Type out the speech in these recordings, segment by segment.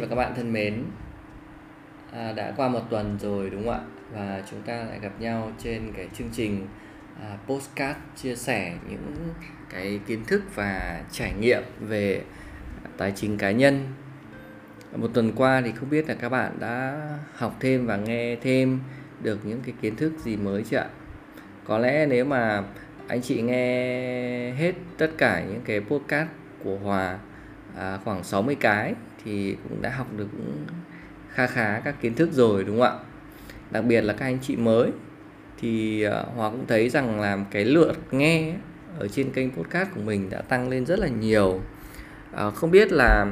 và các bạn thân mến à, Đã qua một tuần rồi đúng không ạ? Và chúng ta lại gặp nhau trên cái chương trình à, Postcard chia sẻ những cái kiến thức và trải nghiệm về tài chính cá nhân Một tuần qua thì không biết là các bạn đã học thêm và nghe thêm được những cái kiến thức gì mới chưa ạ? Có lẽ nếu mà anh chị nghe hết tất cả những cái podcast của Hòa à, khoảng 60 cái thì cũng đã học được cũng kha khá các kiến thức rồi đúng không ạ? Đặc biệt là các anh chị mới thì ờ, Hòa cũng thấy rằng làm cái lượt nghe ở trên kênh podcast của mình đã tăng lên rất là nhiều. À, không biết là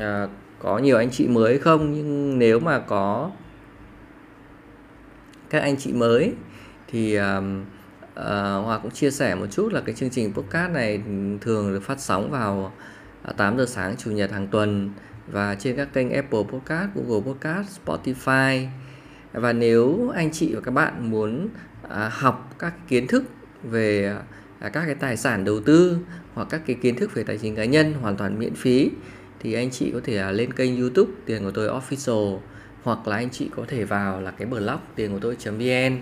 à, có nhiều anh chị mới không? Nhưng nếu mà có các anh chị mới thì à, à, Hòa cũng chia sẻ một chút là cái chương trình podcast này thường được phát sóng vào 8 giờ sáng chủ nhật hàng tuần và trên các kênh Apple Podcast, Google Podcast, Spotify. Và nếu anh chị và các bạn muốn à, học các kiến thức về à, các cái tài sản đầu tư hoặc các cái kiến thức về tài chính cá nhân hoàn toàn miễn phí thì anh chị có thể à, lên kênh YouTube tiền của tôi official hoặc là anh chị có thể vào là cái blog tiền của tôi.vn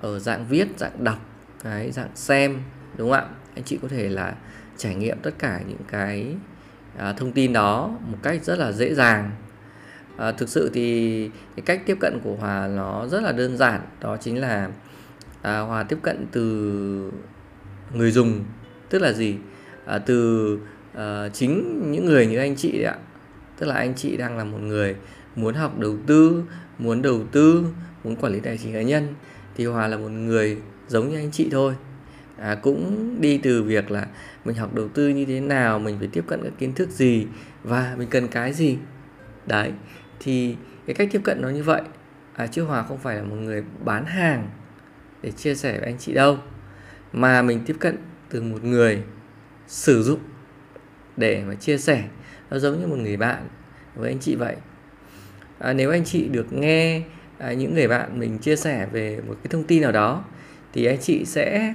ở dạng viết, dạng đọc, cái dạng xem đúng không ạ? Anh chị có thể là trải nghiệm tất cả những cái à, thông tin đó một cách rất là dễ dàng. À, thực sự thì cái cách tiếp cận của hòa nó rất là đơn giản đó chính là à, hòa tiếp cận từ người dùng. Tức là gì? À, từ à, chính những người như anh chị đấy ạ. Tức là anh chị đang là một người muốn học đầu tư muốn đầu tư muốn quản lý tài chính cá nhân. Thì hòa là một người giống như anh chị thôi à, cũng đi từ việc là mình học đầu tư như thế nào mình phải tiếp cận các kiến thức gì và mình cần cái gì. Đấy thì cái cách tiếp cận nó như vậy. À, chứ hòa không phải là một người bán hàng để chia sẻ với anh chị đâu mà mình tiếp cận từ một người sử dụng để mà chia sẻ. Nó giống như một người bạn với anh chị vậy. À, nếu anh chị được nghe à, những người bạn mình chia sẻ về một cái thông tin nào đó thì anh chị sẽ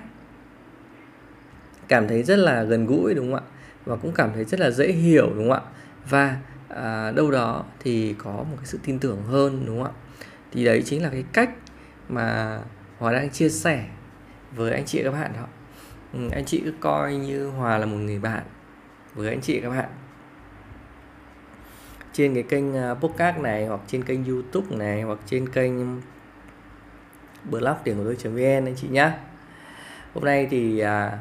cảm thấy rất là gần gũi đúng không ạ? Và cũng cảm thấy rất là dễ hiểu đúng không ạ? Và à, đâu đó thì có một cái sự tin tưởng hơn đúng không ạ? Thì đấy chính là cái cách mà hòa đang chia sẻ với anh chị các bạn đó. Ừ, anh chị cứ coi như hòa là một người bạn với anh chị các bạn. Trên cái kênh à, podcast này hoặc trên kênh youtube này hoặc trên kênh blog tiền của tôi vn anh chị nhá. Hôm nay thì à,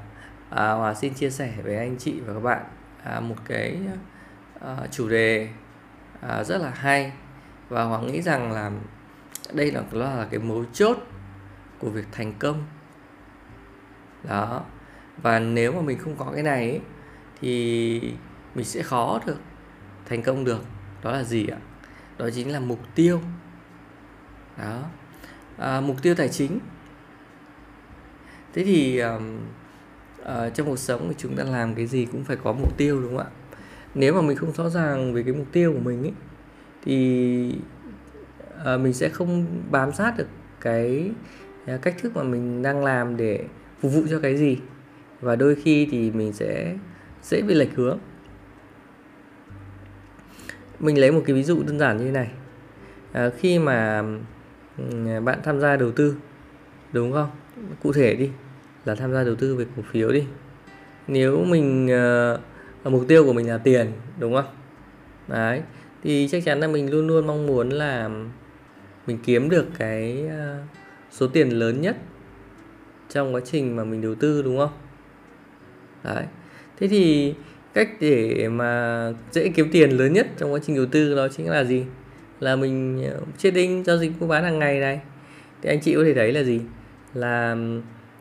à, Hòa xin chia sẻ với anh chị và các bạn à, một cái à, chủ đề à, rất là hay. Và Hòa nghĩ rằng là đây là là cái mấu chốt của việc thành công. Đó. Và nếu mà mình không có cái này ấy, thì mình sẽ khó được thành công được. Đó là gì ạ? Đó chính là mục tiêu. Đó. À, mục tiêu tài chính. Thế thì um, uh, trong cuộc sống thì chúng ta làm cái gì cũng phải có mục tiêu đúng không ạ? Nếu mà mình không rõ ràng về cái mục tiêu của mình ấy thì uh, mình sẽ không bám sát được cái uh, cách thức mà mình đang làm để phục vụ cho cái gì. Và đôi khi thì mình sẽ dễ bị lệch hướng. Mình lấy một cái ví dụ đơn giản như thế này. À, khi mà bạn tham gia đầu tư đúng không? Cụ thể đi là tham gia đầu tư về cổ phiếu đi. Nếu mình uh, mục tiêu của mình là tiền đúng không? Đấy thì chắc chắn là mình luôn luôn mong muốn là mình kiếm được cái uh, số tiền lớn nhất trong quá trình mà mình đầu tư đúng không? Đấy thế thì cách để mà dễ kiếm tiền lớn nhất trong quá trình đầu tư đó chính là gì? Là mình trading giao dịch mua bán hàng ngày này. Thì anh chị có thể thấy là gì? Là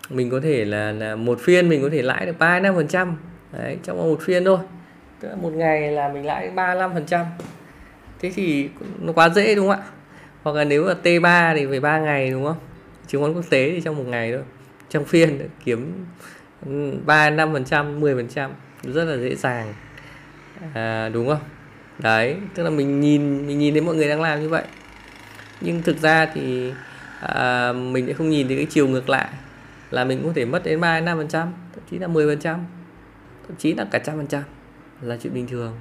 mình có thể là, là một phiên mình có thể lãi được ba năm phần trăm. Đấy trong một phiên thôi. Tức là một ngày là mình lãi ba năm phần trăm. Thế thì nó quá dễ đúng không ạ? Hoặc là nếu là T3 thì phải ba ngày đúng không? Chứng khoán quốc tế thì trong một ngày thôi. Trong phiên kiếm ừ, 3 5 phần trăm 10 phần trăm. Rất là dễ dàng. À, đúng không? Đấy tức là mình nhìn mình nhìn thấy mọi người đang làm như vậy. Nhưng thực ra thì à, mình lại không nhìn thấy cái chiều ngược lại là mình có thể mất đến 3 5 phần trăm thậm chí là 10 phần trăm thậm chí là cả trăm phần trăm là chuyện bình thường.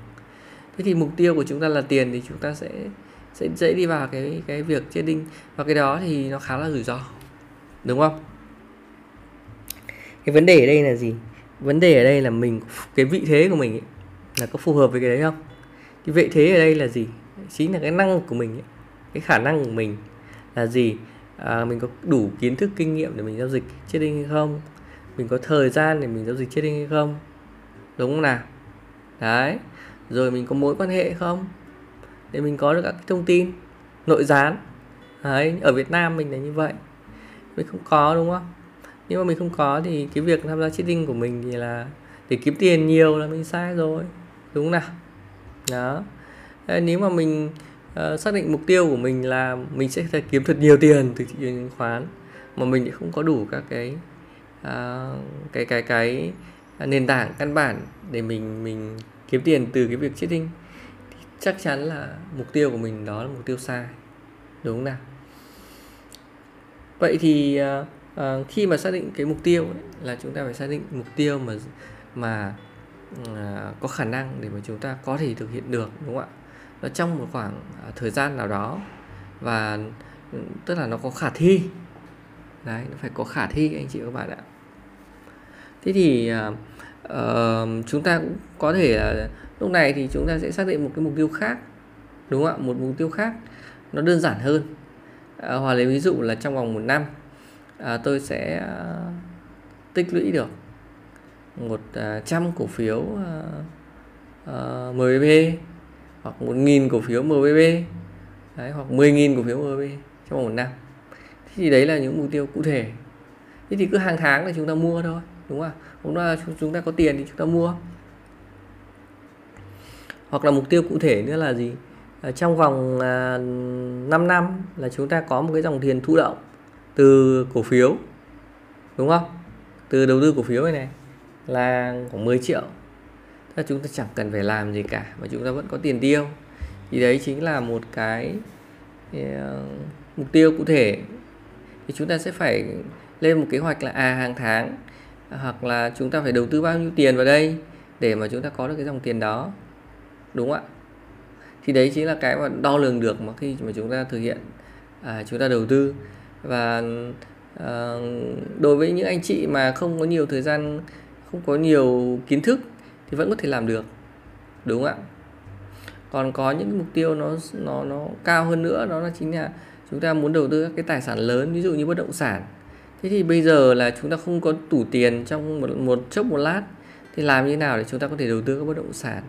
Thế thì mục tiêu của chúng ta là tiền thì chúng ta sẽ sẽ dễ đi vào cái cái việc trading và cái đó thì nó khá là rủi ro đúng không? Cái vấn đề ở đây là gì? Vấn đề ở đây là mình cái vị thế của mình ấy, là có phù hợp với cái đấy không? Cái vị thế ở đây là gì? Chính là cái năng của mình ấy, cái khả năng của mình là gì? À, mình có đủ kiến thức kinh nghiệm để mình giao dịch trading hay không? Mình có thời gian để mình giao dịch trading hay không? Đúng không nào? Đấy. Rồi mình có mối quan hệ không? Để mình có được các thông tin nội gián. Đấy ở Việt Nam mình là như vậy. Mình không có đúng không? Nhưng mà mình không có thì cái việc tham gia trading của mình thì là để kiếm tiền nhiều là mình sai rồi. Đúng không nào? Đó. Nếu mà mình uh, xác định mục tiêu của mình là mình sẽ phải kiếm thật nhiều tiền từ thị trường chứng khoán mà mình thì không có đủ các cái uh, cái cái cái ờ, nền tảng căn bản để mình mình kiếm tiền từ cái việc trading thì chắc chắn là mục tiêu của mình đó là mục tiêu sai đúng không nào? Vậy thì uh, uh, khi mà xác định cái mục tiêu ấy, là chúng ta phải xác định mục tiêu mà mà uh, có khả năng để mà chúng ta có thể thực hiện được đúng không ạ? Trong một khoảng à, thời gian nào đó và ừ, tức là nó có khả thi. Đấy nó phải có khả thi anh chị các bạn ạ. Thế thì uh, chúng ta cũng có thể uh, lúc này thì chúng ta sẽ xác định một cái mục tiêu khác đúng không ạ? Một mục tiêu khác nó đơn giản hơn. Uh, hoặc lấy ví dụ là trong vòng một năm uh, tôi sẽ uh, tích lũy được một uh, trăm cổ phiếu uh, uh, MB hoặc một nghìn cổ phiếu MBB đấy, hoặc 10.000 cổ phiếu MBB trong một năm. Thì đấy là những mục tiêu cụ thể. Thế thì cứ hàng tháng là chúng ta mua thôi đúng không chúng ta chúng ta có tiền thì chúng ta mua. Hoặc là mục tiêu cụ thể nữa là gì? À, trong vòng à, 5 năm là chúng ta có một cái dòng tiền thụ động từ cổ phiếu đúng không? Từ đầu tư cổ phiếu này này là khoảng 10 triệu là chúng ta chẳng cần phải làm gì cả mà chúng ta vẫn có tiền tiêu. Thì đấy chính là một cái uh, mục tiêu cụ thể. Thì chúng ta sẽ phải lên một kế hoạch là à hàng tháng hoặc là chúng ta phải đầu tư bao nhiêu tiền vào đây để mà chúng ta có được cái dòng tiền đó. Đúng không ạ? Thì đấy chính là cái mà đo lường được mà khi mà chúng ta thực hiện à, chúng ta đầu tư. Và à, đối với những anh chị mà không có nhiều thời gian không có nhiều kiến thức thì vẫn có thể làm được đúng không ạ? Còn có những mục tiêu nó nó nó cao hơn nữa đó là chính là chúng ta muốn đầu tư các cái tài sản lớn ví dụ như bất động sản. Thế thì bây giờ là chúng ta không có tủ tiền trong một, một chốc một lát thì làm như nào để chúng ta có thể đầu tư các bất động sản?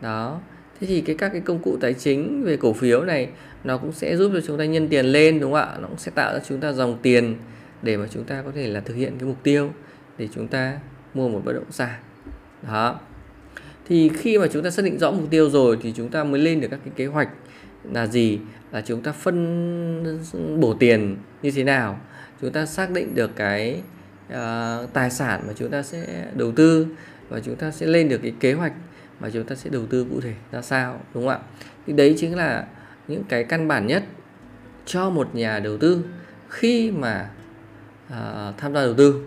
Đó. Thế thì cái các cái công cụ tài chính về cổ phiếu này nó cũng sẽ giúp cho chúng ta nhân tiền lên đúng không ạ? Nó cũng sẽ tạo ra chúng ta dòng tiền để mà chúng ta có thể là thực hiện cái mục tiêu để chúng ta mua một bất động sản đó. Thì khi mà chúng ta xác định rõ mục tiêu rồi thì chúng ta mới lên được các cái kế hoạch là gì? Là chúng ta phân bổ tiền như thế nào? Chúng ta xác định được cái uh, tài sản mà chúng ta sẽ đầu tư và chúng ta sẽ lên được cái kế hoạch mà chúng ta sẽ đầu tư cụ thể ra sao đúng không ạ? Thì đấy chính là những cái căn bản nhất cho một nhà đầu tư khi mà uh, tham gia đầu tư.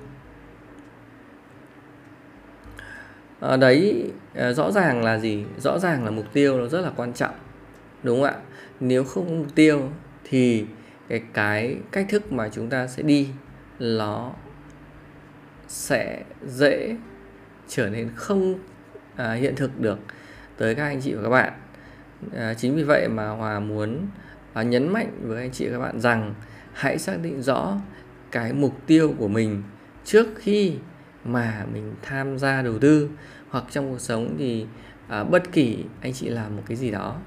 À, đấy à, rõ ràng là gì? Rõ ràng là mục tiêu nó rất là quan trọng đúng không ạ? Nếu không có mục tiêu thì cái cái cách thức mà chúng ta sẽ đi nó sẽ dễ trở nên không à, hiện thực được tới các anh chị và các bạn. À, chính vì vậy mà hòa muốn à, nhấn mạnh với anh chị và các bạn rằng hãy xác định rõ cái mục tiêu của mình trước khi mà mình tham gia đầu tư hoặc trong cuộc sống thì à, bất kỳ anh chị làm một cái gì đó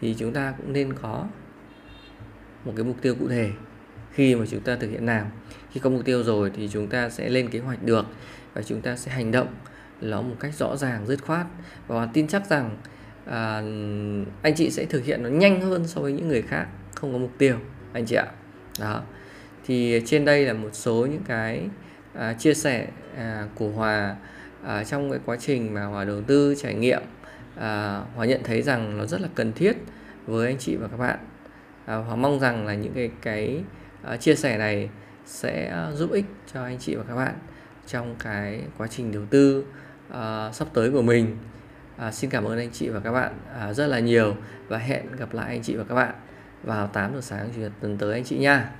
thì chúng ta cũng nên có một cái mục tiêu cụ thể. Khi mà chúng ta thực hiện làm khi có mục tiêu rồi thì chúng ta sẽ lên kế hoạch được và chúng ta sẽ hành động nó một cách rõ ràng dứt khoát. Và tin chắc rằng à, anh chị sẽ thực hiện nó nhanh hơn so với những người khác không có mục tiêu anh chị ạ. Đó. Thì trên đây là một số những cái à, chia sẻ à, của hòa à, trong cái quá trình mà hòa đầu tư trải nghiệm à, hòa nhận thấy rằng nó rất là cần thiết với anh chị và các bạn. À, hòa mong rằng là những cái cái à, chia sẻ này sẽ giúp ích cho anh chị và các bạn trong cái quá trình đầu tư à, sắp tới của mình. À, xin cảm ơn anh chị và các bạn à, rất là nhiều và hẹn gặp lại anh chị và các bạn vào 8 giờ sáng chủ nhật tuần tới anh chị nha.